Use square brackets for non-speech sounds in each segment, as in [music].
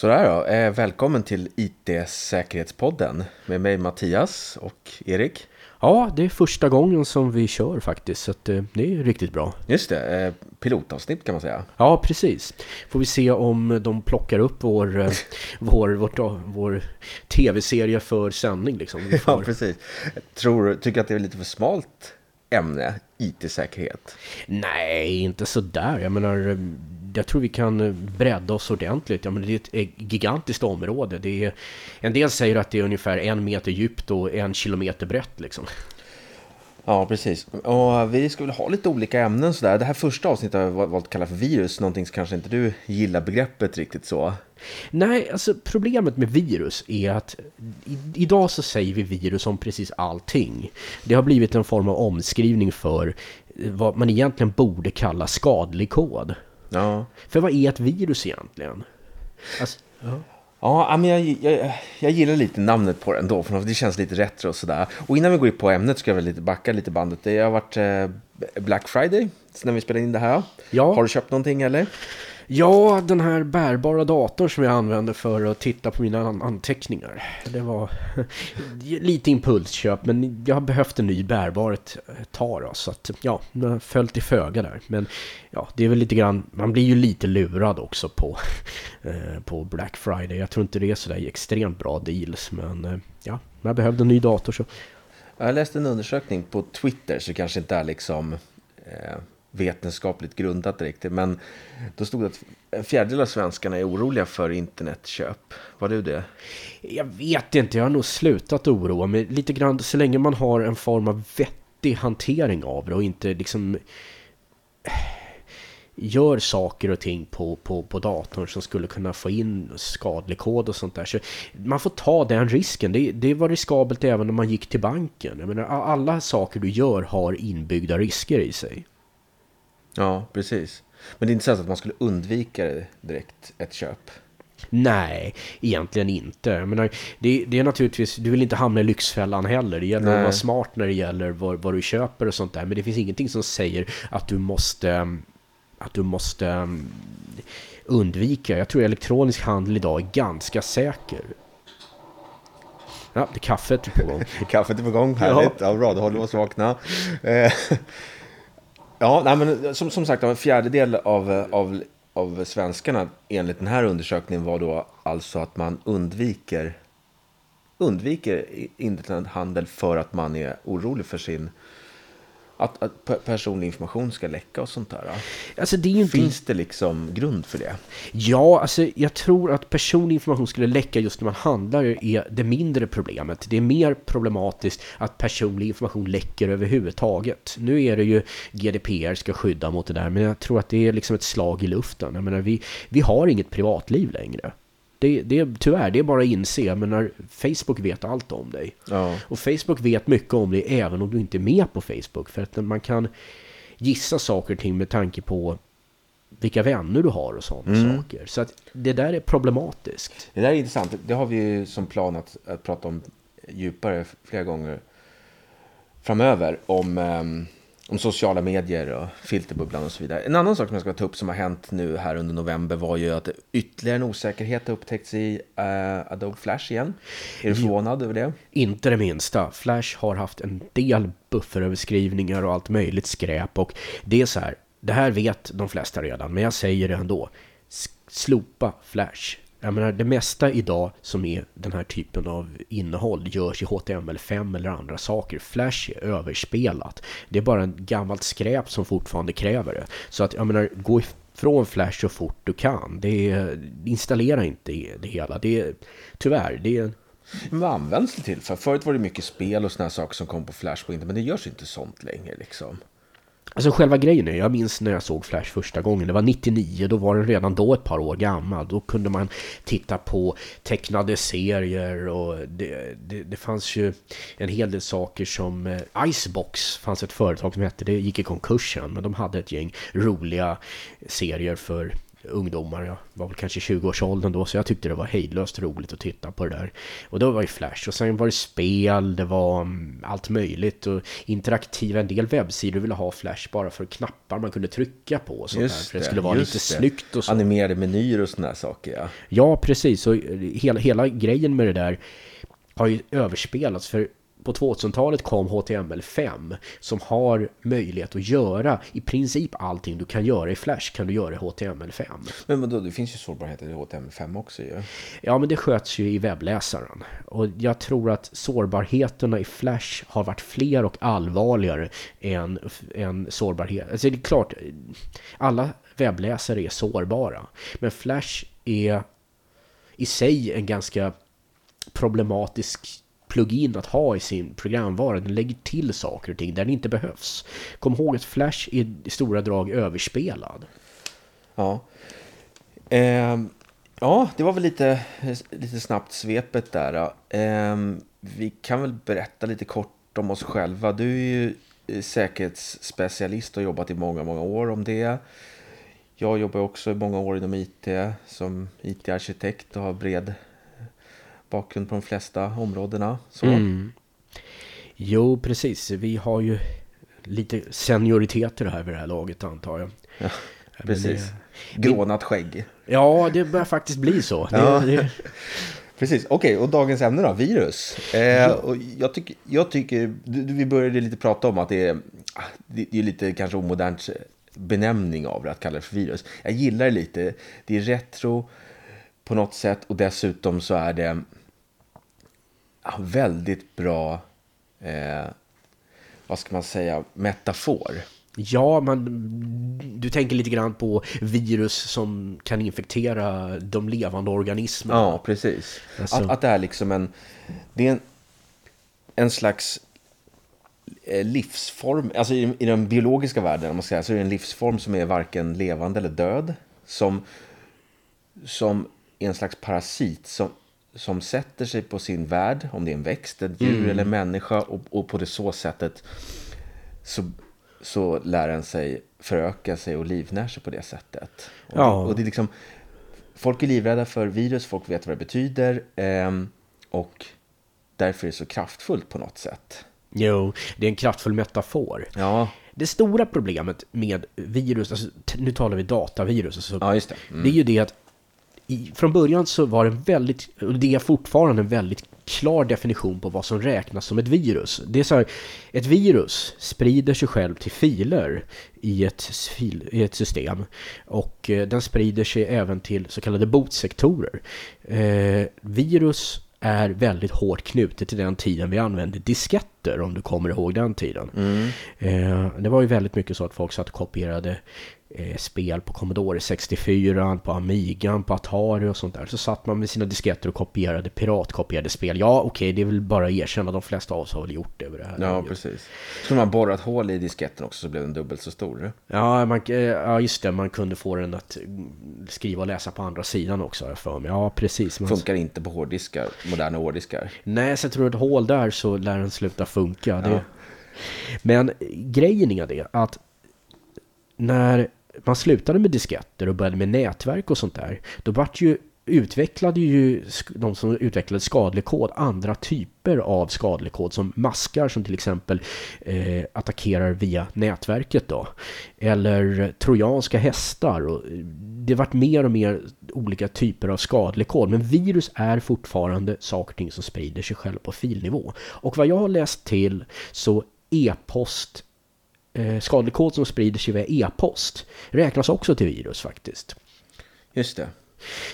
Sådär då, eh, välkommen till IT-säkerhetspodden med mig Mattias och Erik. Ja, det är första gången som vi kör faktiskt, så att, eh, det är riktigt bra. Just det, eh, pilotavsnitt kan man säga. Ja, precis. Får vi se om de plockar upp vår, eh, [laughs] vår, vårt, vår tv-serie för sändning liksom. [laughs] Ja, precis. Tror, tycker att det är lite för smalt ämne, IT-säkerhet. Nej, inte sådär. Jag menar, jag tror vi kan eh, bredda oss ordentligt. Jag menar, det är ett eh, gigantiskt område. Det är, en del säger att det är ungefär en meter djupt och en kilometer brett liksom. Ja, precis. Och vi ska väl ha lite olika ämnen sådär. Det här första avsnittet har jag valt att kalla för virus, någonting som kanske inte du gillar begreppet riktigt så. Nej, alltså problemet med virus är att i, idag så säger vi virus om precis allting. Det har blivit en form av omskrivning för vad man egentligen borde kalla skadlig kod. Ja. För vad är ett virus egentligen? Alltså, Ja, men jag, jag, jag gillar lite namnet på den då, för det känns lite retro och sådär. Och innan vi går in på ämnet ska jag väl lite backa lite bandet. Det har varit eh, Black Friday när vi spelade in det här. Ja. Har du köpt någonting eller? Ja, den här bärbara datorn som jag använde för att titta på mina an- anteckningar. Det var [laughs] lite impulsköp, men jag har behövt en ny bärbar ett ett eh, tag då, så att ja, det har följt i föga där. Men ja, det är väl lite grann, man blir ju lite lurad också på, [laughs] eh, på Black Friday. Jag tror inte det är sådär extremt bra deals, men eh, ja, jag behövde en ny dator så. Jag läste en undersökning på Twitter, så kanske inte är liksom eh, vetenskapligt grundat direkt. Men då stod det att en fjärdedel av svenskarna är oroliga för internetköp. Var du det? Jag vet inte, jag har nog slutat oroa mig lite grann så länge man har en form av vettig hantering av det och inte liksom eh, gör saker och ting på, på, på datorn som skulle kunna få in skadlig kod och sånt där. Så man får ta den risken. Det, det var riskabelt även när man gick till banken. Jag menar, alla saker du gör har inbyggda risker i sig. Ja, precis. Men det är inte så att man skulle undvika det direkt, ett köp. Nej, egentligen inte. Menar, det, det är naturligtvis, du vill inte hamna i lyxfällan heller. Det gäller Nej. att vara smart när det gäller vad, vad du köper och sånt där. Men det finns ingenting som säger att du måste, att du måste um, undvika. Jag tror elektronisk handel idag är ganska säker. Ja, det är kaffet på gång. [laughs] Kaffet är på gång, härligt. Ja. bra, då håller vi oss vakna. [laughs] Ja, nej, men eh, som, som sagt, en fjärdedel av, eh, av, av svenskarna enligt den här undersökningen var då alltså att man undviker undviker internethandel för att man är orolig för sin att, att pe- personlig information ska läcka och sånt där. Alltså det inte... Finns det liksom grund för det? Ja, alltså jag tror att personlig information skulle läcka just när man handlar är det mindre problemet. Det är mer problematiskt att personlig information läcker överhuvudtaget. Nu är det ju GDPR ska skydda mot det där, men jag tror att det är liksom ett slag i luften. Jag menar, vi, vi har inget privatliv längre. Det, det, tyvärr, det är bara att inse. Jag menar, Facebook vet allt om dig. Ja. Och Facebook vet mycket om dig även om du inte är med på Facebook. För att man kan gissa saker och ting med tanke på vilka vänner du har och sådana saker. Så att det där är problematiskt. Det där är intressant. Det har vi ju som plan att, att prata om djupare flera gånger framöver. Om, ehm, om sociala medier och filterbubblan och så vidare. En annan sak som jag ska ta upp som har hänt nu här under november var ju att ytterligare en osäkerhet har upptäckts i eh, Adobe Flash igen. Är du förvånad över det? Inte det minsta. Flash har haft en del bufferöverskrivningar och allt möjligt skräp. Och det är så här, det här vet de flesta redan, men jag säger det ändå. Slopa Flash. Jag menar, det mesta idag som är den här typen av innehåll görs i HTML5 eller andra saker. Flash är överspelat. Det är bara en gammalt skräp som fortfarande kräver det. Så att, jag menar, gå ifrån Flash så fort du kan. Det är, installera inte det hela. Det är, tyvärr, det är Men vad används det till? För förut var det mycket spel och såna saker som kom på Flash på internet. Men det görs inte sånt längre liksom. Alltså själva grejen är, jag minns när jag såg Flash första gången, det var 99, då var den redan då ett par år gammal. Då kunde man titta på tecknade serier och det, det, det fanns ju en hel del saker som eh, Icebox fanns ett företag som hette, det gick i konkursen, men de hade ett gäng roliga serier för ungdomar. Jag var väl kanske 20-årsåldern då så jag tyckte det var hejdlöst roligt att titta på det där. Och då var det Flash och sen var det spel, det var mm, allt möjligt och interaktiva, en del webbsidor ville ha Flash bara för knappar man kunde trycka på och sånt där, för det skulle vara lite det. snyggt och så. Animerade menyer och sådana här saker ja. Ja, precis. Och hela, hela grejen med det där har ju överspelats för på 2000-talet kom HTML5 som har möjlighet att göra i princip allting du kan göra i Flash kan du göra i HTML5. Men då, det finns ju sårbarheter i HTML5 också ju. Ja, men det sköts ju i webbläsaren. Och jag tror att sårbarheterna i Flash har varit fler och allvarligare än, än sårbarhet. Alltså det är klart, alla webbläsare är sårbara. Men Flash är i sig en ganska problematisk plugin att ha i sin programvara. Den lägger till saker och ting där det inte behövs. Kom ihåg att Flash är i stora drag överspelad. Ja. Eh, ja, det var väl lite, lite snabbt svepet där. Eh, vi kan väl berätta lite kort om oss själva. Du är ju eh, säkerhetsspecialist och har jobbat i många, många år om det. Jag jobbar också i många år inom IT som IT-arkitekt och har bred bakgrund på de flesta områdena. Så. Mm. Jo, precis. Vi har ju lite senioriteter här vid det här laget antar jag. Ja, precis. Grånat skägg. Ja, det börjar faktiskt bli så. Ja. Det, det... [laughs] Precis, okej, okay, och dagens ämne då, virus. Eh, och jag, tycker, jag tycker, vi började lite prata om att det är, det är lite kanske omodernt benämning av det, att kalla det för virus. Jag gillar det lite, det är retro på något sätt och dessutom så är det väldigt bra, eh, vad ska man säga, metafor. Ja, man, du tänker lite grann på virus som kan infektera de levande organismerna. Ja, precis. Alltså. Att, att det är liksom en, det är en, en slags eh, livsform, alltså i, i den biologiska världen, om man säga, så är det en livsform som är varken levande eller död. Som, som är en slags parasit som som sätter sig på sin värld, om det är en växt, ett djur mm. eller människa och, och, på det så sättet så, så lär den sig föröka sig och livnär sig på det sättet. Och, ja. och det är liksom, folk är livrädda för virus, folk vet vad det betyder eh, och därför är det så kraftfullt på något sätt. Jo, det är en kraftfull metafor. Ja. Det stora problemet med virus, alltså, nu talar vi datavirus, alltså, ja, det. Mm. det är ju det att i, från början så var det en väldigt, och det är fortfarande en väldigt klar definition på vad som räknas som ett virus. Det är så här, ett virus sprider sig själv till filer i ett, i ett system och eh, den sprider sig även till så kallade botsektorer. Eh, virus är väldigt hårt knutet till den tiden vi använde disketter om du kommer ihåg den tiden. Mm. Eh, det var ju väldigt mycket så att folk satt och kopierade spel på Commodore 64, på Amigan, på Atari och sånt där. Så satt man med sina disketter och kopierade, piratkopierade spel. Ja, okej, okay, det är väl bara att erkänna, de flesta av oss har väl gjort det det här. Ja, precis. Så man borrat hål i disketten också så blev den dubbelt så stor. Ja, man, eh, ja, just det, man kunde få den att skriva och läsa på andra sidan också, har jag för mig. Ja, precis. Man... Funkar inte på hårddiskar, moderna hårddiskar. Nej, så jag tror ett hål där så lär den sluta funka. Ja. Det... Men grejen är det att när man slutade med disketter och började med nätverk och sånt där, då vart ju utvecklade ju de som utvecklade skadlig kod andra typer av skadlig kod som maskar som till exempel eh, attackerar via nätverket då. Eller trojanska hästar. Och det vart mer och mer olika typer av skadlig kod. Men virus är fortfarande saker och ting som sprider sig själv på filnivå. Och vad jag har läst till så e-post eh, skadlig kod som sprider sig via e-post räknas också till virus faktiskt. Just det.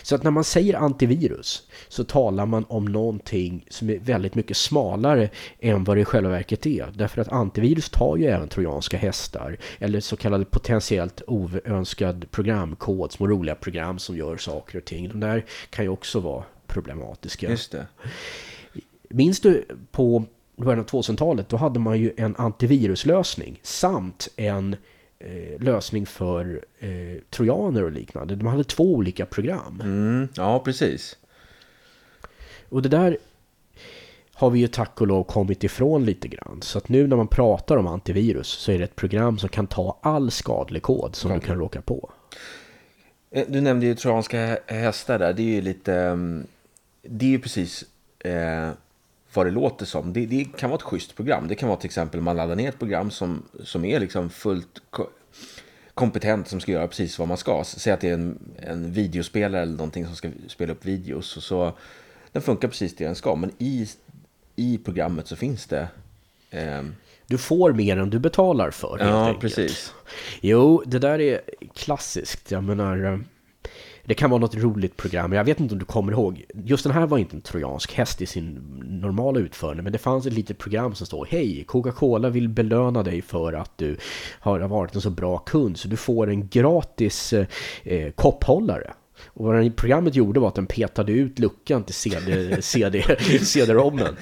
Så att när man säger antivirus så talar man om någonting som är väldigt mycket smalare än vad det i själva verket är. Därför att antivirus tar ju även trojanska hästar eller så kallade potentiellt oönskad programkod, små roliga program som gör saker och ting. De där kan ju också vara problematiska. Just det. Minns du på början av 2000-talet, då hade man ju en antiviruslösning samt en eh, lösning för eh, trojaner och liknande. De hade två olika program. Mm, ja, precis. Och det där har vi ju tack och lov kommit ifrån lite grann. Så att nu när man pratar om antivirus så är det ett program som kan ta all skadlig kod som okay. du kan råka på. Eh, du nämnde ju trojanska hästar där. Det är ju lite... Mm, det är ju precis eh, vad det låter som. Det, det, kan vara ett schysst program. Det kan vara till exempel man laddar ner ett program som, som är liksom fullt kompetent som ska göra precis vad man ska. Säg att det är en, en videospelare eller någonting som ska spela upp videos. Och så, den funkar precis det den ska. Men i, i programmet så finns det... Eh, du får mer än du betalar för helt Ja, enkelt. precis. Jo, det där är klassiskt. Jag menar, eh, det kan vara något roligt program. Jag vet inte om du kommer ihåg. Just den här var inte en trojansk häst i sin normala utförande. Men det fanns ett litet program som stod Hej, Coca-Cola vill belöna dig för att du har varit en så bra kund. Så du får en gratis eh, eh kopphållare. Och vad den programmet gjorde var att den petade ut luckan till CD, CD, [laughs] CD-rommen.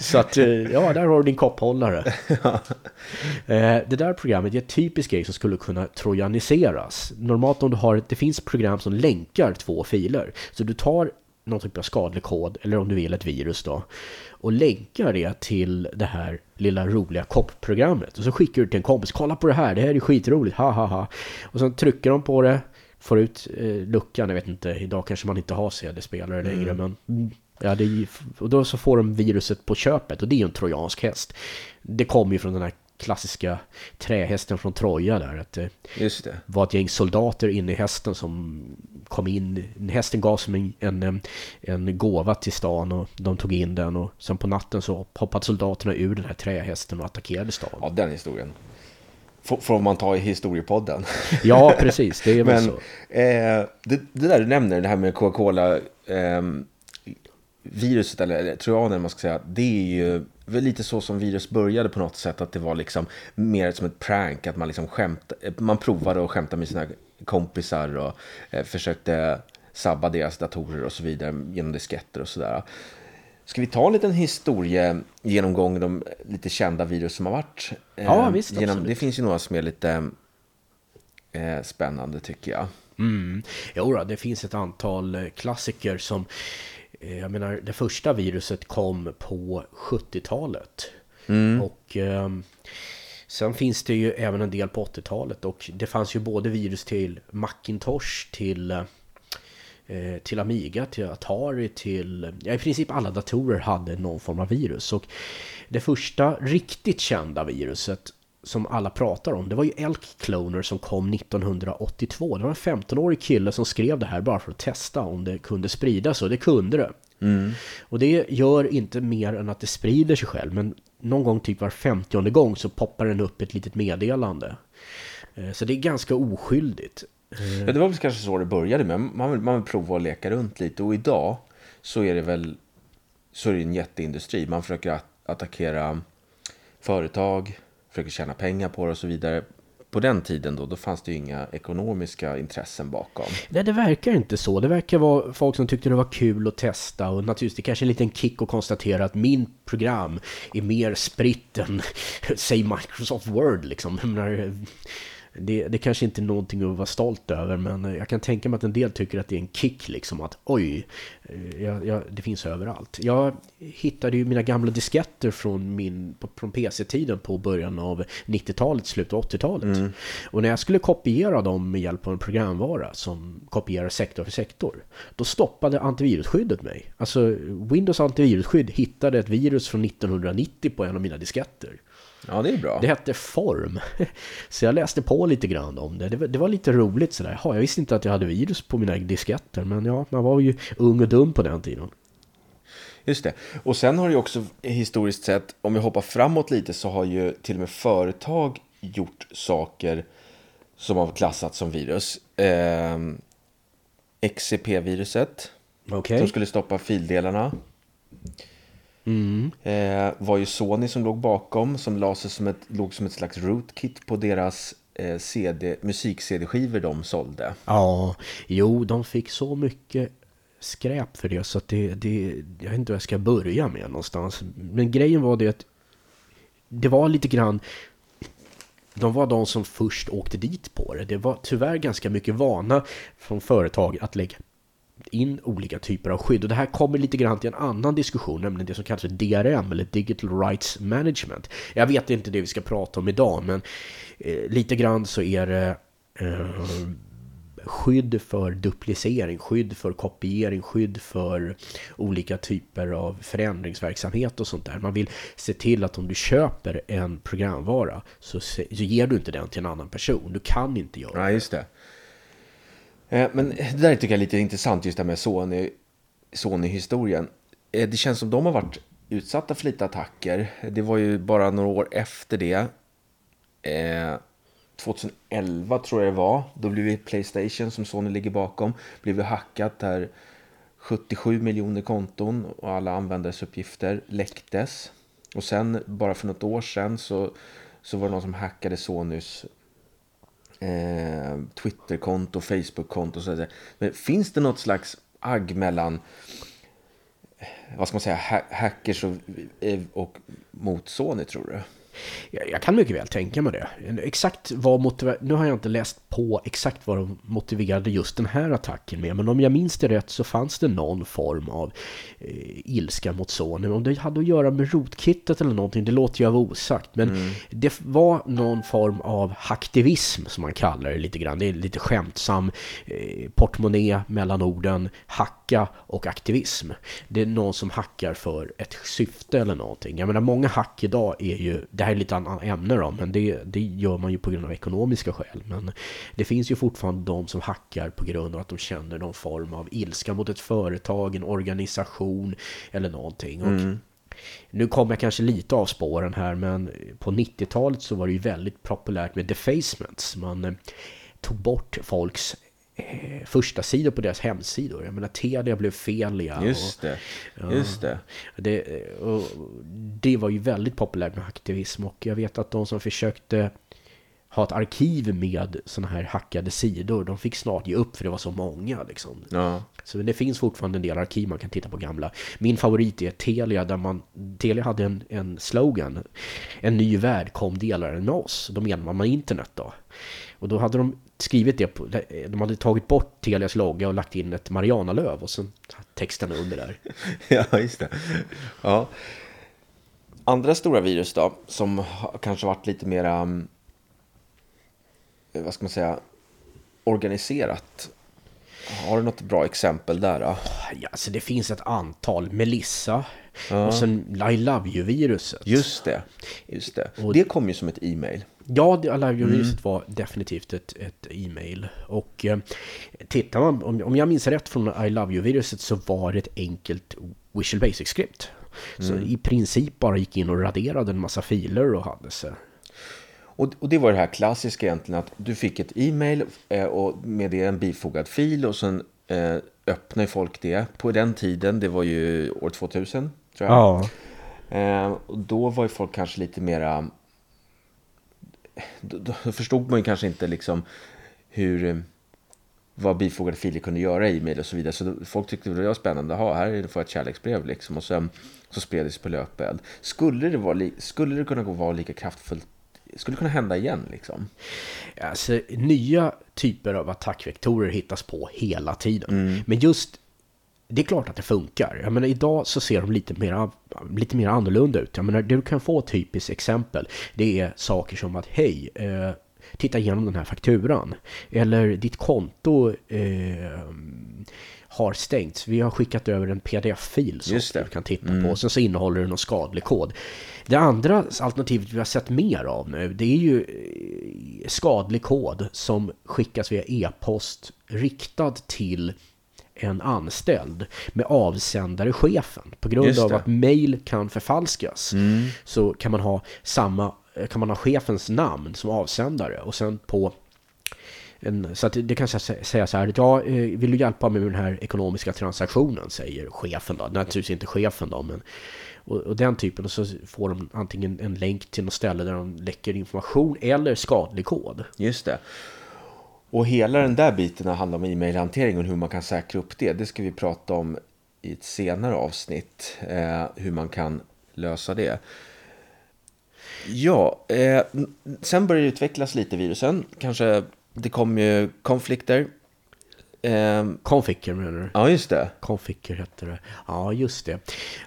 Så att, eh, ja, där har du din kopphållare. [laughs] Eh, det där programmet är ett typiskt grej som skulle kunna trojaniseras. Normalt om du har, det finns program som länkar två filer. Så du tar någon typ av skadlig kod, eller om du vill ett virus då, och länkar det till det här lilla roliga koppprogrammet. Och så skickar du till en kompis, kolla på det här, det här är skitroligt, ha ha ha. Och sen trycker de på det, får ut eh, luckan, jag vet inte, idag kanske man inte har CD-spelare längre, mm. men ja, det, och då så får de viruset på köpet och det är ju en trojansk häst. Det kommer ju från den här klassiska trähästen från Troja där. Att det, Just det. var ett gäng soldater inne i hästen som kom in. Hästen gav som en, en, en gåva till stan och de tog in den och sen på natten så hoppade soldaterna ur den här trähästen och attackerade stan. Ja, den historien. Får man ta i historiepodden. [laughs] Ja, precis. Det är väl Men så. eh, det, det där du nämner, det här med Coca-Cola eh, viruset, eller, eller trojanen man ska säga, det är ju lite så som virus började på något sätt, att det var liksom mer som ett prank, att man liksom skämt, man provade att skämta med sina kompisar och eh, försökte sabba deras datorer och så vidare genom disketter och sådär. Ska vi ta en liten historiegenomgång, de lite kända virus som har varit? Eh, Ja, visst, absolut. Det finns ju några som är lite eh, spännande tycker jag. Mm. Jo, det finns ett antal eh, klassiker som... eh, Jag menar, det första viruset kom på 70-talet. Och ehm, sen finns det ju även en del på 80-talet. Och det fanns ju både virus till Macintosh, till... eh, till Amiga, till Atari, till... Ja, i princip alla datorer hade någon form av virus. Och det första riktigt kända viruset som alla pratar om, det var ju Elk Cloner som kom 1982. Det var en 15-årig kille som skrev det här bara för att testa om det kunde spridas och det kunde det. Och det gör inte mer än att det sprider sig själv, men någon gång typ var 50 gång så poppar den upp ett litet meddelande. Eh, Så det är ganska oskyldigt. Ja, det var väl kanske så det började med. Man vill, man vill prova att leka runt lite. Och idag så är det väl så är det en jätteindustri. Man försöker att attackera företag, försöker tjäna pengar på det och så vidare. På den tiden då, då fanns det ju inga ekonomiska intressen bakom. Nej, det verkar inte så. Det verkar vara folk som tyckte det var kul att testa och naturligtvis det kanske är en liten kick att konstatera att min program är mer spritt än, [laughs] säg Microsoft Word liksom. Det, det kanske inte är någonting att vara stolt över men jag kan tänka mig att en del tycker att det är en kick liksom att oj, eh, jag, jag, det finns överallt. Jag hittade ju mina gamla disketter från, min, från PC-tiden på början av 90-talet, slutet av 80-talet. Och när jag skulle kopiera dem med hjälp av en programvara som kopierar sektor för sektor, då stoppade antivirusskyddet mig. Alltså Windows antivirusskydd hittade ett virus från 1990 på en av mina disketter. Ja, det är bra. Det hette Form. [laughs] Så jag läste på lite grann om det. Det var, det var lite roligt sådär. Ja, jag visste inte att jag hade virus på mina disketter. Men ja, man var ju ung och dum på den tiden. Just det. Och sen har det ju också historiskt sett, om vi hoppar framåt lite, så har ju till och med företag gjort saker som har klassats som virus. Eh, XCP-viruset, Okej. som skulle stoppa fildelarna. Mm. Eh, var ju Sony som låg bakom, som la sig som ett, låg som ett slags rootkit på deras eh, CD, musik-CD-skivor de sålde. Ja, jo, de fick så mycket skräp för det så att det, det, jag vet inte vad jag ska börja med någonstans. Men grejen var det att det var lite grann, de var de som först åkte dit på det. Det var tyvärr ganska mycket vana från företag att lägga in olika typer av skydd. Och det här kommer lite grann till en annan diskussion, nämligen det som kallas för DRM, eller Digital Rights Management. Jag vet inte det vi ska prata om idag, men eh, lite grann så är det eh, skydd för duplicering, skydd för kopiering, skydd för olika typer av förändringsverksamhet och sånt där. Man vill se till att om du köper en programvara så, så ger du inte den till en annan person. Du kan inte göra det. Ja, just det. Eh, men det där tycker jag är lite intressant, just det här med Sony, Sony-historien. Eh, det känns som de har varit utsatta för lite attacker. Det var ju bara några år efter det. Eh, 2011 tror jag det var. Då blev det Playstation som Sony ligger bakom. Blev hackat där 77 miljoner konton och alla användaruppgifter läcktes. Och sen bara för något år sedan så, så var det någon som hackade Sonys eh, Twitterkonto, Facebookkonto och så vidare. Men finns det något slags agg mellan eh, vad ska man säga, hackers och, och mot Sony tror du? Jag kan mycket väl tänka mig det. Exakt vad motiver... Nu har jag inte läst på exakt vad de motiverade just den här attacken med. Men om jag minns det rätt så fanns det någon form av eh, ilska mot Sony. Om det hade att göra med rotkittet eller någonting, det låter jag vara osagt. Men mm. det var någon form av hacktivism som man kallar det lite grann. Det är lite skämtsam eh, portmonnä mellan orden hacka och aktivism. Det är någon som hackar för ett syfte eller någonting. Jag menar, många hack idag är ju det här är lite annat ämne då, men det, det gör man ju på grund av ekonomiska skäl. Men det finns ju fortfarande de som hackar på grund av att de känner någon form av ilska mot ett företag, en organisation eller någonting. Och mm. Nu kommer jag kanske lite av spåren här, men på 90-talet så var det ju väldigt populärt med defacements. Man eh, tog bort folks eh, första sidor på deras hemsidor. Jag menar, Telia blev Felia. Just det, och, just det. Det, och det var ju väldigt populärt med aktivism och jag vet att de som försökte ha ett arkiv med sådana här hackade sidor, de fick snart ge upp för det var så många liksom. Ja. Så det finns fortfarande en del arkiv man kan titta på gamla. Min favorit är Telia där man, Telia hade en, en slogan, en ny värld kom delaren med oss. Då menar man med internet då. Och då hade de skrivit det, på, de hade tagit bort Telias logga och lagt in ett Marianalöv och sen texten under där. [laughs] ja, just det. Ja. Andra stora virus då, som kanske varit lite mera, mm, vad ska man säga, organiserat. Har du något bra exempel där då? Ja, alltså det finns ett antal. Melissa ja. och sen I Love You-viruset. Just det, just det. Och det kom ju som ett e-mail. Ja, Alive-viruset mm. var definitivt ett, ett e-mail. Och eh, tittar man, om, om jag minns rätt från I Love You-viruset så var det ett enkelt Visual Basic-skript. Så mm. i princip bara gick in och raderade en massa filer och hade sig. Och, och, det var det här klassiska egentligen att du fick ett e-mail eh, och med det en bifogad fil och sen eh, öppnade folk det. På den tiden, det var ju år 2000 tror jag. Ja. Eh, och då var ju folk kanske lite mera då, då förstod man ju kanske inte liksom hur vad bifogade filer kunde göra i e-mail och så vidare. Så folk tyckte det var spännande. Ha, här får jag ett kärleksbrev liksom. Och sen så spred det sig på löpeld. Skulle det, vara skulle det kunna gå vara lika kraftfullt? Skulle kunna hända igen liksom? Alltså, nya typer av attackvektorer hittas på hela tiden. Mm. Men just det är klart att det funkar. Jag menar, idag så ser de lite mer, lite mer annorlunda ut. Jag menar, du kan få ett typiskt exempel, det är saker som att hej, eh, titta igenom den här fakturan. Eller ditt konto eh, har stängts. Vi har skickat över en pdf-fil som du kan titta mm. på. Sen så innehåller den någon skadlig kod. Det andra alternativet vi har sett mer av nu, det är ju eh, skadlig kod som skickas via e-post riktad till en anställd med avsändare chefen. På grund av att mail kan förfalskas mm. så kan man ha samma kan man ha chefens namn som avsändare och sen på en, så att det kan säga så här, ja, eh, vill du hjälpa mig med den här ekonomiska transaktionen, säger chefen då. Naturligtvis inte chefen då, men och, och, den typen, och så får de antingen en länk till något ställe där de läcker information eller skadlig kod. Just det. Och hela den där biten handlar om e-mailhantering och hur man kan säkra upp det. Det ska vi prata om i ett senare avsnitt. Eh, hur man kan lösa det. Ja, eh, sen börjar det utvecklas lite virusen. Kanske det kommer ju konflikter. Eh, Konficker menar du? Ja, just det. Konficker heter det. Ja, just det.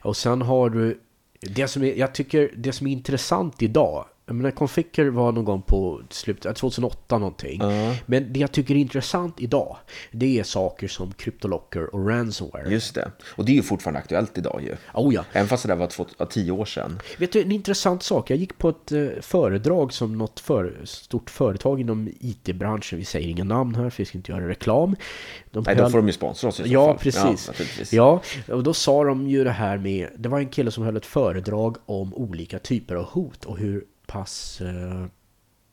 Och sen har du... Det som är, jag tycker det som är intressant idag Jag menar, Conficker var någon gång på slutet, 2008 någonting. Ja. Men det jag tycker är intressant idag, det är saker som CryptoLocker och Ransomware. Just det. Och det är ju fortfarande aktuellt idag ju. Oh ja. Även fast det där var två, ja, tio år sedan. Vet du, en intressant sak. Jag gick på ett eh, föredrag som något för, stort företag inom IT-branschen. Vi säger inga namn här, för vi ska inte göra reklam. De Nej, höll- då får de ju sponsra oss i så Ja, fall. precis. naturligtvis. Ja, och då sa de ju det här med... Det var en kille som höll ett föredrag om olika typer av hot och hur pass eh,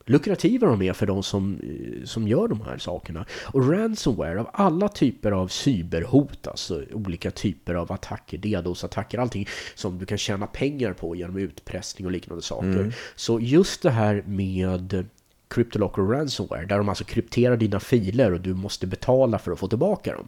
lukrativa de är för de som, eh, som gör de här sakerna. Och ransomware, av alla typer av cyberhot, alltså olika typer av attacker, DDoS-attacker, allting som du kan tjäna pengar på genom utpressning och liknande saker. Så just det här med CryptoLocker ransomware, där de alltså krypterar dina filer och du måste betala för att få tillbaka dem.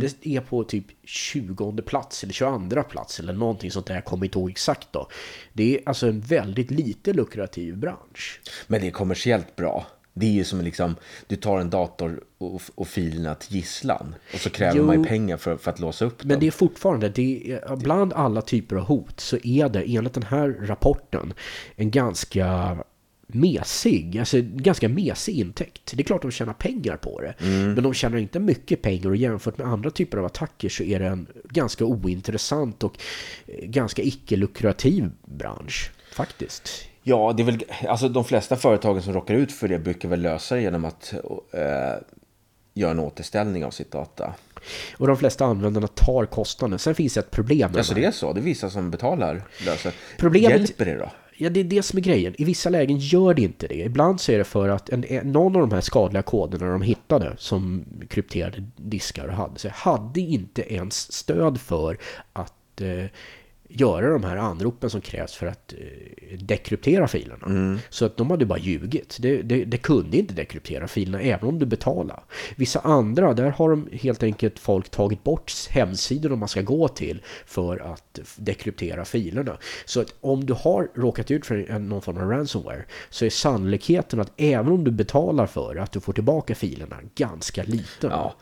Det är på typ 20 plats eller 22 plats eller någonting sånt där, jag kommer inte ihåg exakt då. Det är alltså en väldigt lite lukrativ bransch. Men det är kommersiellt bra. Det är ju som liksom, du tar en dator och, och filerna till gisslan. Och så kräver Jo. man ju pengar för, för att låsa upp Men dem. det är fortfarande, det är, bland alla typer av hot så är det enligt den här rapporten en ganska mesig, alltså ganska mesig intäkt. Det är klart de tjänar pengar på det. Men de tjänar inte mycket pengar och jämfört med andra typer av attacker så är det en ganska ointressant och eh, ganska icke-lukrativ bransch. Faktiskt. Ja, det är väl, alltså de flesta företagen som råkar ut för det brukar väl lösa det genom att eh, göra en återställning av sitt data. Och de flesta användarna tar kostnaden. Sen finns det ett problem Alltså de det är så, det är vissa som betalar löser. Problemet- Hjälper det då? Ja, det är det som är grejen. I vissa lägen gör det inte det. Ibland så är det för att en, en, någon av de här skadliga koderna de hittade som krypterade diskar och hade, så hade inte ens stöd för att eh, göra de här anropen som krävs för att eh, dekryptera filerna. Så att de hade bara ljugit. Det, det, det kunde inte dekryptera filerna även om du betalade. Vissa andra, där har de helt enkelt folk tagit bort hemsidor man ska gå till för att dekryptera filerna. Så att om du har råkat ut för någon form av ransomware så är sannolikheten att även om du betalar för att du får tillbaka filerna ganska liten. Ja.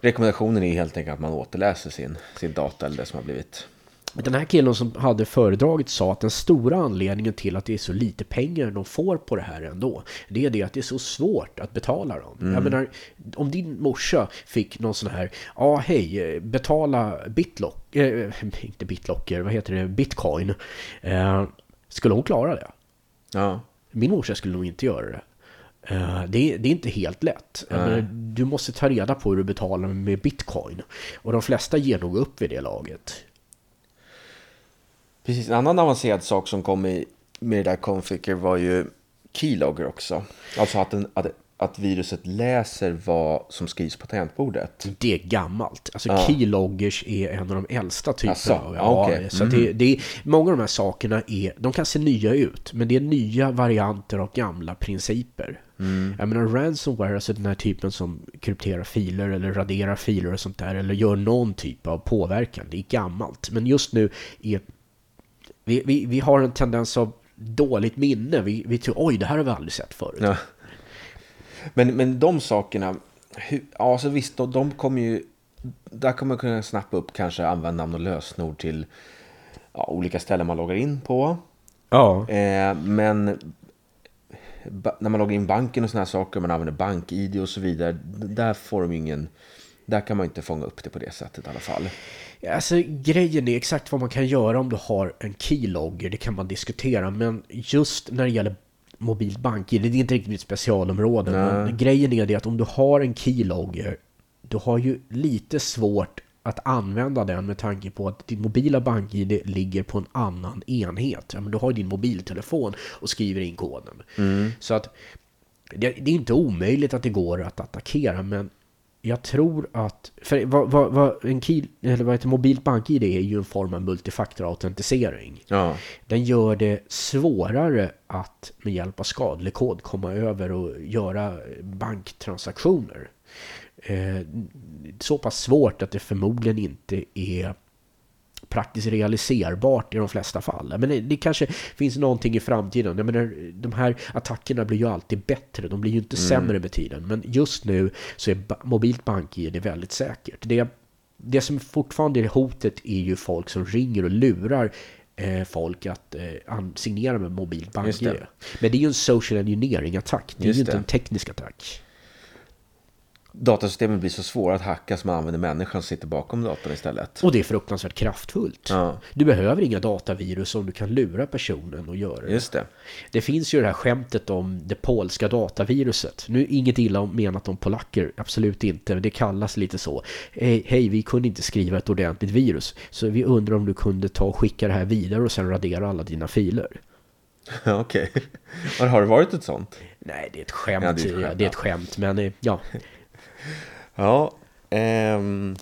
Rekommendationen är helt enkelt att man återläser sin, sin data eller det som har blivit. Den här killen som hade föredraget sa att den stora anledningen till att det är så lite pengar de får på det här ändå, det är det att det är så svårt att betala dem. Jag menar, om din morsa fick någon sån här, ja hej, eh, betala bitlock, eh, [laughs] inte bitlocker, vad heter det, bitcoin. Eh, skulle hon klara det? Ja. Min morsa skulle nog inte göra det. Eh, Det är, det är inte helt lätt. Menar, du måste ta reda på hur du betalar med bitcoin. Och de flesta ger nog upp vid det laget. Precis, en annan avancerad sak som kom i, med det där configure var ju keylogger också. Alltså att, en, att, att viruset läser vad som skrivs på tangentbordet. Det är gammalt. Alltså Ja. keyloggers är en av de äldsta typerna. Av- ja, okej. så att det, det är, många av de här sakerna är, de kan se nya ut, men det är nya varianter av gamla principer. Jag menar ransomware, alltså den här typen som krypterar filer eller raderar filer och sånt där, eller gör någon typ av påverkan. Det är gammalt. Men just nu är vi, vi, vi har en tendens av dåligt minne. Vi, vi tror, oj, det här har vi aldrig sett förut. Ja. Men, men de sakerna, hur, ja så visst, de, de kommer ju, där kommer man kunna snappa upp kanske användarnamn och lösenord till ja, olika ställen man loggar in på. Ja. Eh, men när man loggar in banken och sådana här saker, man använder bank-id och så vidare, där får de ingen, där kan man inte fånga upp det på det sättet i alla fall. Alltså grejen är exakt vad man kan göra om du har en keylogger, det kan man diskutera. Men just när det gäller mobilt bank-id, det är inte riktigt mitt specialområde. Men grejen är det att om du har en keylogger, du har ju lite svårt att använda den med tanke på att din mobila bank-id ligger på en annan enhet. Ja, men du har din mobiltelefon och skriver in koden. Så att det, det är inte omöjligt att det går att attackera, men jag tror att... För vad, vad, vad, en key, eller vad heter mobilt bank-id är ju en form av multifaktorautentisering. Ja, Den gör det svårare att med hjälp av skadlig kod komma över och göra banktransaktioner. Eh, så pass svårt att det förmodligen inte är praktiskt realiserbart i de flesta fall. Men det, det kanske finns någonting i framtiden. Jag menar, de här attackerna blir ju alltid bättre. De blir ju inte sämre med tiden. Men just nu så är mobilt bank-id väldigt säkert. Det, det som fortfarande är hotet är ju folk som ringer och lurar eh, folk att eh, signera med mobilt bank Men det är ju en social engineering-attack. Det är Just ju inte det. en teknisk attack datasystemen blir så svåra att hacka som man använder människan som sitter bakom datorn istället. Och det är fruktansvärt kraftfullt. Ja. Du behöver inga datavirus om du kan lura personen och göra det. Just det. Det finns ju det här skämtet om det polska dataviruset. Nu inget illa menat om polacker, absolut inte. Det kallas lite så. Hej, hej, vi kunde inte skriva ett ordentligt virus. Så vi undrar om du kunde ta och skicka det här vidare och sen radera alla dina filer. [laughs] Okej. Okay. Har det varit ett sånt? Nej, det är ett skämt. Ja, det, är ett skämt, det är ett skämt men eh, ja. Ja. Ehm.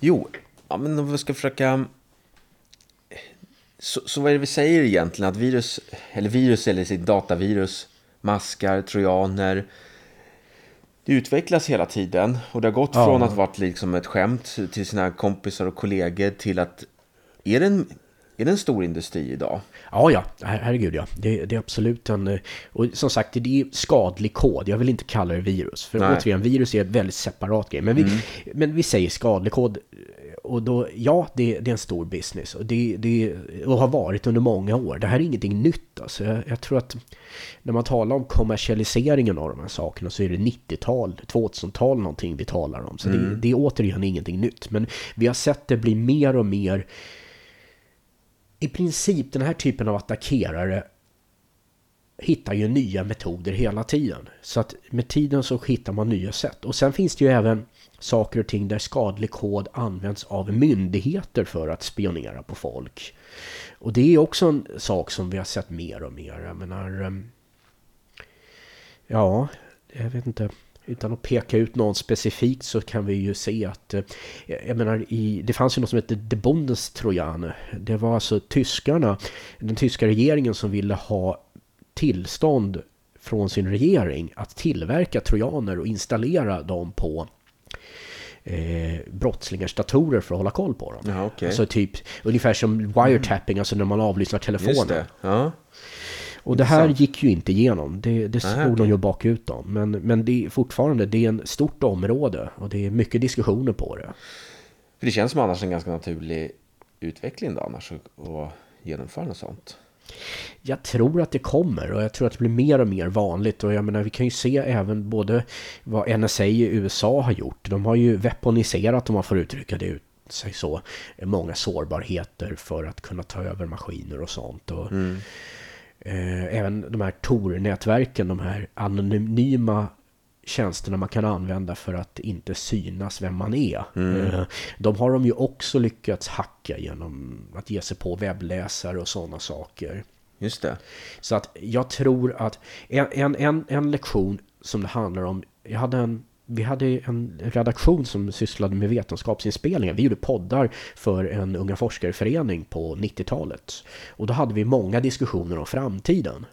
Jo, ja, men om vi ska försöka... Så, så vad är det vi säger egentligen? Att virus, eller virus eller sitt datavirus, maskar, trojaner, det utvecklas hela tiden. Och det har gått ja. från att vara liksom ett skämt till sina kompisar och kollegor till att... Är det en är det en stor industri idag? Ja, ja. Her herregud ja. Det, det, är absolut en... Eh, och som sagt, det är skadlig kod. Jag vill inte kalla det virus. För Nej. återigen, virus är ett väldigt separat grej. Men vi, mm. men vi säger skadlig kod. Och då, ja, det, det är en stor business. Och det, det och har varit under många år. Det här är ingenting nytt. Alltså. Jag, jag tror att när man talar om kommersialiseringen av de här sakerna så är det 90-tal, 2000-tal någonting vi talar om. Så mm. det, det är återigen ingenting nytt. Men vi har sett det bli mer och mer i princip den här typen av attackerare hittar ju nya metoder hela tiden. Så att med tiden så hittar man nya sätt. Och sen finns det ju även saker och ting där skadlig kod används av myndigheter för att spionera på folk. Och det är också en sak som vi har sett mer och mer. Jag menar... Ehm, ja, jag vet inte utan att peka ut någon specifikt så kan vi ju se att eh, jag menar i, det fanns ju något som hette De Bundestrojan. Det var alltså tyskarna, den tyska regeringen som ville ha tillstånd från sin regering att tillverka trojaner och installera dem på eh, brottslingars datorer för att hålla koll på dem. Ja, okay. Alltså typ ungefär som wiretapping, mm. alltså när man avlyssnar telefonen. Ja. Och det här gick ju inte igenom. Det, det stod de ju bakut om. Men, men det är fortfarande det är en stort område och det är mycket diskussioner på det. För det känns som annars en ganska naturlig utveckling då annars att genomföra något sånt. Jag tror att det kommer och jag tror att det blir mer och mer vanligt och jag menar vi kan ju se även både vad NSA i USA har gjort. De har ju weaponiserat om man får uttrycka det ut sig så. Många sårbarheter för att kunna ta över maskiner och sånt. Och, mm. Eh, även de här Tor-nätverken, de här anonyma tjänsterna man kan använda för att inte synas vem man är. Mm. Eh, de har de ju också lyckats hacka genom att ge sig på webbläsare och sådana saker. Just det. Så att jag tror att en, en, en lektion som det handlar om, jag hade en vi hade en redaktion som sysslade med vetenskapsinspelningar. Vi gjorde poddar för en unga forskarförening på 90-talet. Och då hade vi många diskussioner om framtiden.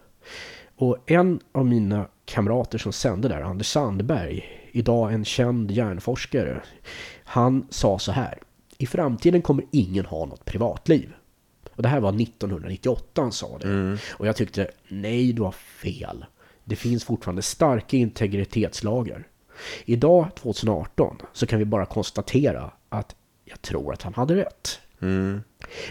Och en av mina kamrater som sände där, Anders Sandberg, idag en känd hjärnforskare, han sa så här. I framtiden kommer ingen ha något privatliv. Och det här var 1998 han sa det. Mm. Och jag tyckte, nej du har fel. Det finns fortfarande starka integritetslagar. Idag, 2018, så kan vi bara konstatera att jag tror att han hade rätt. Mm.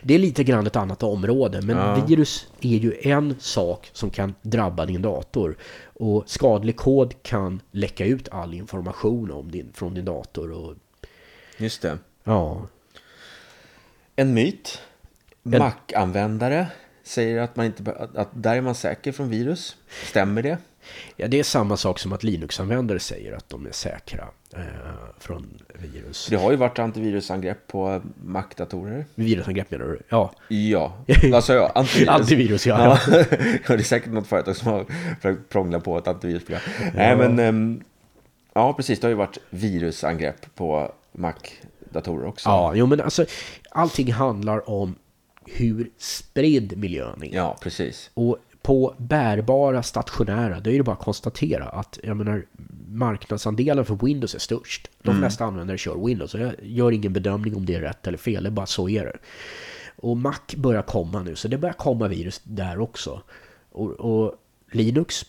Det är lite grann ett annat område, men ja. virus är ju en sak som kan drabba din dator. Och skadlig kod kan läcka ut all information om din, från din dator. Och... Just det. Ja. En myt. Mac-användare säger att, man inte, att där är man säker från virus. Stämmer det? Ja, det är samma sak som att Linux-användare säger att de är säkra eh, från virus. Det har ju varit antivirusangrepp på Mac-datorer. Virusangrepp menar du? Ja. Ja, vad sa jag? Antivirus. antivirus, ja. ja. [laughs] det är säkert något företag som har försökt prångla på ett antivirusprogram. Ja. Nej, men... Um, ja, precis. Det har ju varit virusangrepp på Mac-datorer också. Ja, jo men alltså allting handlar om hur spridd miljön är. Ja, precis. Och på bärbara stationära, då är det bara att konstatera att jag menar, marknadsandelen för Windows är störst. De mm. flesta användare kör Windows. Jag gör ingen bedömning om det är rätt eller fel, det är bara så är det. Och Mac börjar komma nu, så det börjar komma virus där också. Och, och Linux,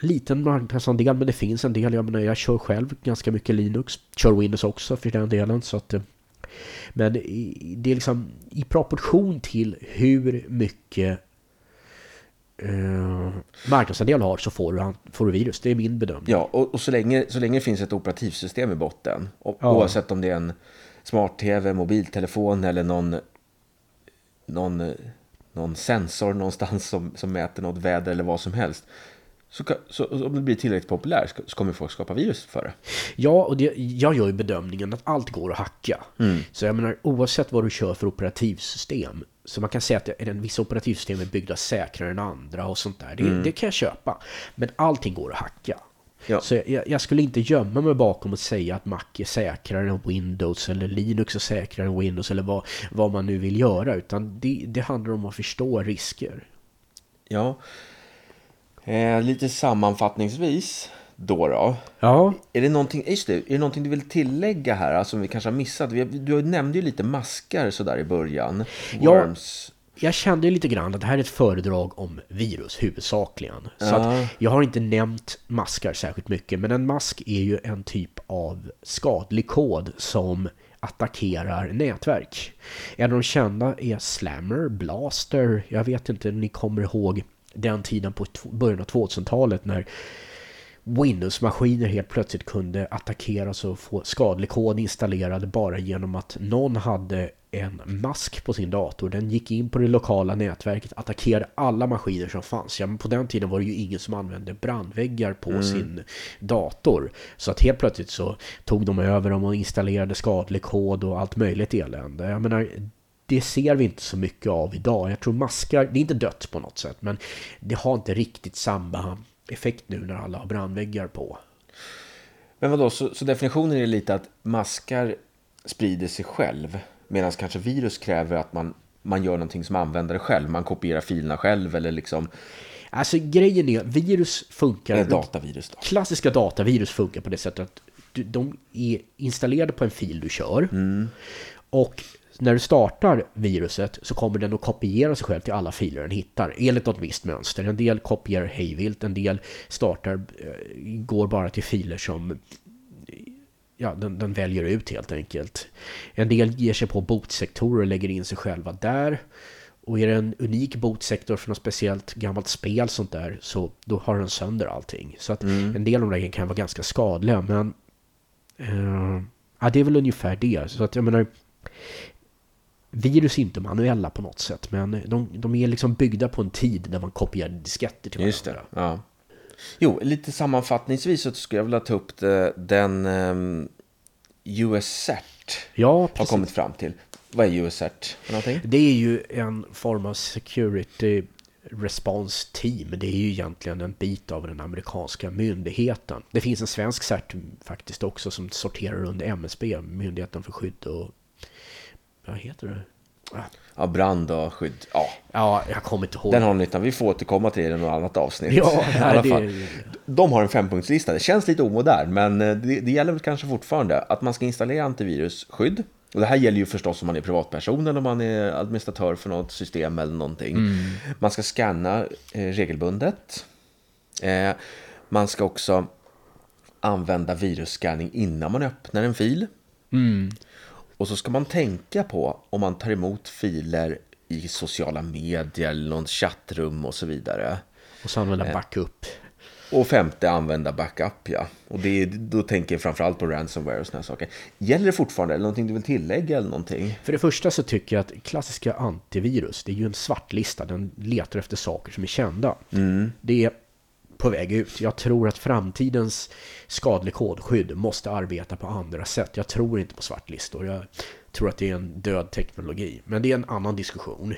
liten marknadsandel, men det finns en del. Jag menar, jag kör själv ganska mycket Linux. Kör Windows också för den delen, så att... Eh, Men det är liksom i proportion till hur mycket eh, marknadsandel har så får du, får du virus. Det är min bedömning. Ja, och, och så, länge, så länge det finns ett operativsystem i botten, och, Ja. oavsett om det är en smart-tv, mobiltelefon eller någon, någon, någon sensor någonstans som, som mäter något väder eller vad som helst. Så, så om det blir tillräckligt populärt så- kommer folk skapa virus för det. Ja, och det, jag gör ju bedömningen att allt går att hacka. Så jag menar, oavsett vad du kör för operativsystem. Så man kan säga att en vissa operativsystem är byggda säkrare än andra och sånt där. Det, det kan jag köpa. Men allting går att hacka. Ja. Så jag, jag skulle inte gömma mig bakom att säga att Mac är säkrare än Windows eller Linux är säkrare än Windows eller vad, vad man nu vill göra. Utan det, det handlar om att förstå risker. Ja. Eh, lite sammanfattningsvis då då. Ja, Är det någonting, just det, är det någonting du vill tillägga här alltså, som vi kanske har missat? Vi, du nämnde ju lite maskar sådär i början. Ja. Worms. Jag kände ju lite grann att det här är ett föredrag om virus huvudsakligen. Så Ja. jag har inte nämnt maskar särskilt mycket, men en mask är ju en typ av skadlig kod som attackerar nätverk. En av de kända är Slammer, Blaster, jag vet inte om ni kommer ihåg den tiden på början av 2000-talet när Windows-maskiner helt plötsligt kunde attackeras och få skadlig kod installerad bara genom att någon hade en mask på sin dator. Den gick in på det lokala nätverket, attackerade alla maskiner som fanns. Ja, men på den tiden var det ju ingen som använde brandväggar på sin dator. Så att helt plötsligt så tog de över dem och installerade skadlig kod och allt möjligt elände. Jag menar, det ser vi inte så mycket av idag. Jag tror maskar, det är inte dött på något sätt, men det har inte riktigt samma effekt nu när alla har brandväggar på. Men vadå, så, så definitionen är lite att maskar sprider sig själv. Medan kanske virus kräver att man, man gör någonting som användare själv. Man kopierar filerna själv eller liksom Alltså grejen är, virus funkar... eller datavirus. Då. Klassiska datavirus funkar på det sättet att du, de är installerade på en fil du kör. Och när du startar viruset så kommer den att kopiera sig själv till alla filer den hittar. Enligt något visst mönster. En del kopierar hejvilt, en del startar, eh, går bara till filer som ja, den, den väljer ut helt enkelt. En del ger sig på botsektorer och lägger in sig själva där. Och är det en unik botsektor för något speciellt gammalt spel sånt där så då har den sönder allting. Så att en del av de kan vara ganska skadliga men eh, ja, det är väl ungefär det. Så att jag menar virus är inte manuella på något sätt men de, de är liksom byggda på en tid där man kopierade disketter till Just det, varandra. ja. Jo, lite sammanfattningsvis så skulle jag vilja ta upp det, den um, US-cert Ja, har kommit fram till. Vad är US-cert? Det är ju en form av security response team. Det är ju egentligen en bit av den amerikanska myndigheten. Det finns en svensk cert faktiskt också som sorterar under MSB, Myndigheten för skydd och... Vad heter det? Ja, brand och skydd. Ja, Ja, jag kommer inte ihåg. den har nyttan. Vi får återkomma till det i något annat avsnitt. Ja, I alla nej, fall. det, De har en fempunktslista. Det känns lite omodern, men eh, det, det gäller väl kanske fortfarande att man ska installera antivirusskydd. Och det här gäller ju förstås om man är privatperson eller om man är administratör för något system eller någonting. Man ska scanna eh, regelbundet. Eh, man ska också använda virusscanning innan man öppnar en fil. mm, Och så ska man tänka på om man tar emot filer i sociala medier eller någon chattrum och så vidare. och så använda backup. Och femte, använda backup, ja. Och det är, då tänker jag framförallt på ransomware och här saker. Gäller det fortfarande? Eller någonting du vill tillägga eller någonting? För det första så tycker jag att klassiska antivirus, det är ju en svartlista. Den letar efter saker som är kända. Det är på väg ut. Jag tror att framtidens skadlig kodskydd måste arbeta på andra sätt. Jag tror inte på svartlistor. Jag tror att det är en död teknologi. Men det är en annan diskussion.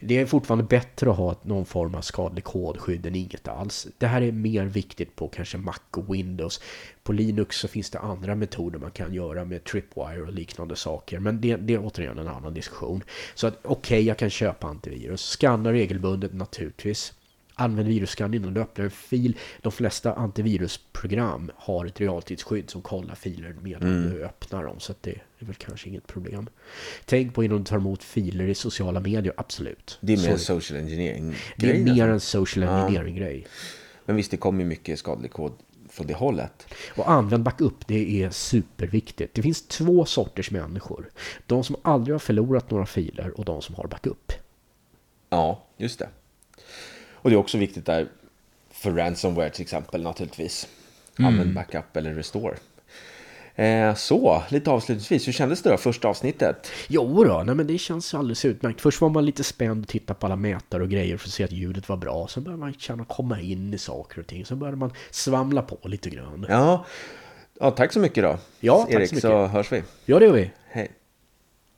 Det är fortfarande bättre att ha någon form av skadlig kodskydd än inget alls. Det här är mer viktigt på kanske Mac och Windows. På Linux så finns det andra metoder man kan göra med Tripwire och liknande saker. Men det, det är återigen en annan diskussion. Så att okej, jag kan köpa antivirus. Scanna regelbundet naturligtvis. Använd virusscann innan du öppnar en fil. De flesta antivirusprogram har ett realtidsskydd som kollar filer medan du öppnar dem. Så det är väl kanske inget problem. Tänk på innan du tar emot filer i sociala medier, absolut. Det är mer en social engineering det är mer en social engineering-grej. Men visst, det kommer mycket skadlig kod från det hållet. Och använd backup, det är superviktigt. Det finns två sorters människor. De som aldrig har förlorat några filer och de som har backup. Ja, just det. Och det är också viktigt där för ransomware till exempel naturligtvis. Använd backup eller restore. Eh, så, lite avslutningsvis, hur kändes det då, första avsnittet? Jo då, nej men det känns alldeles utmärkt. Först var man lite spänd och titta på alla mätare och grejer för att se att ljudet var bra. Sen började man känna komma in i saker och ting. Sen började man svamla på lite grann. Ja, ja tack så mycket då. Ja, tack så Erik, mycket. så hörs vi. Ja, det gör vi. Hej.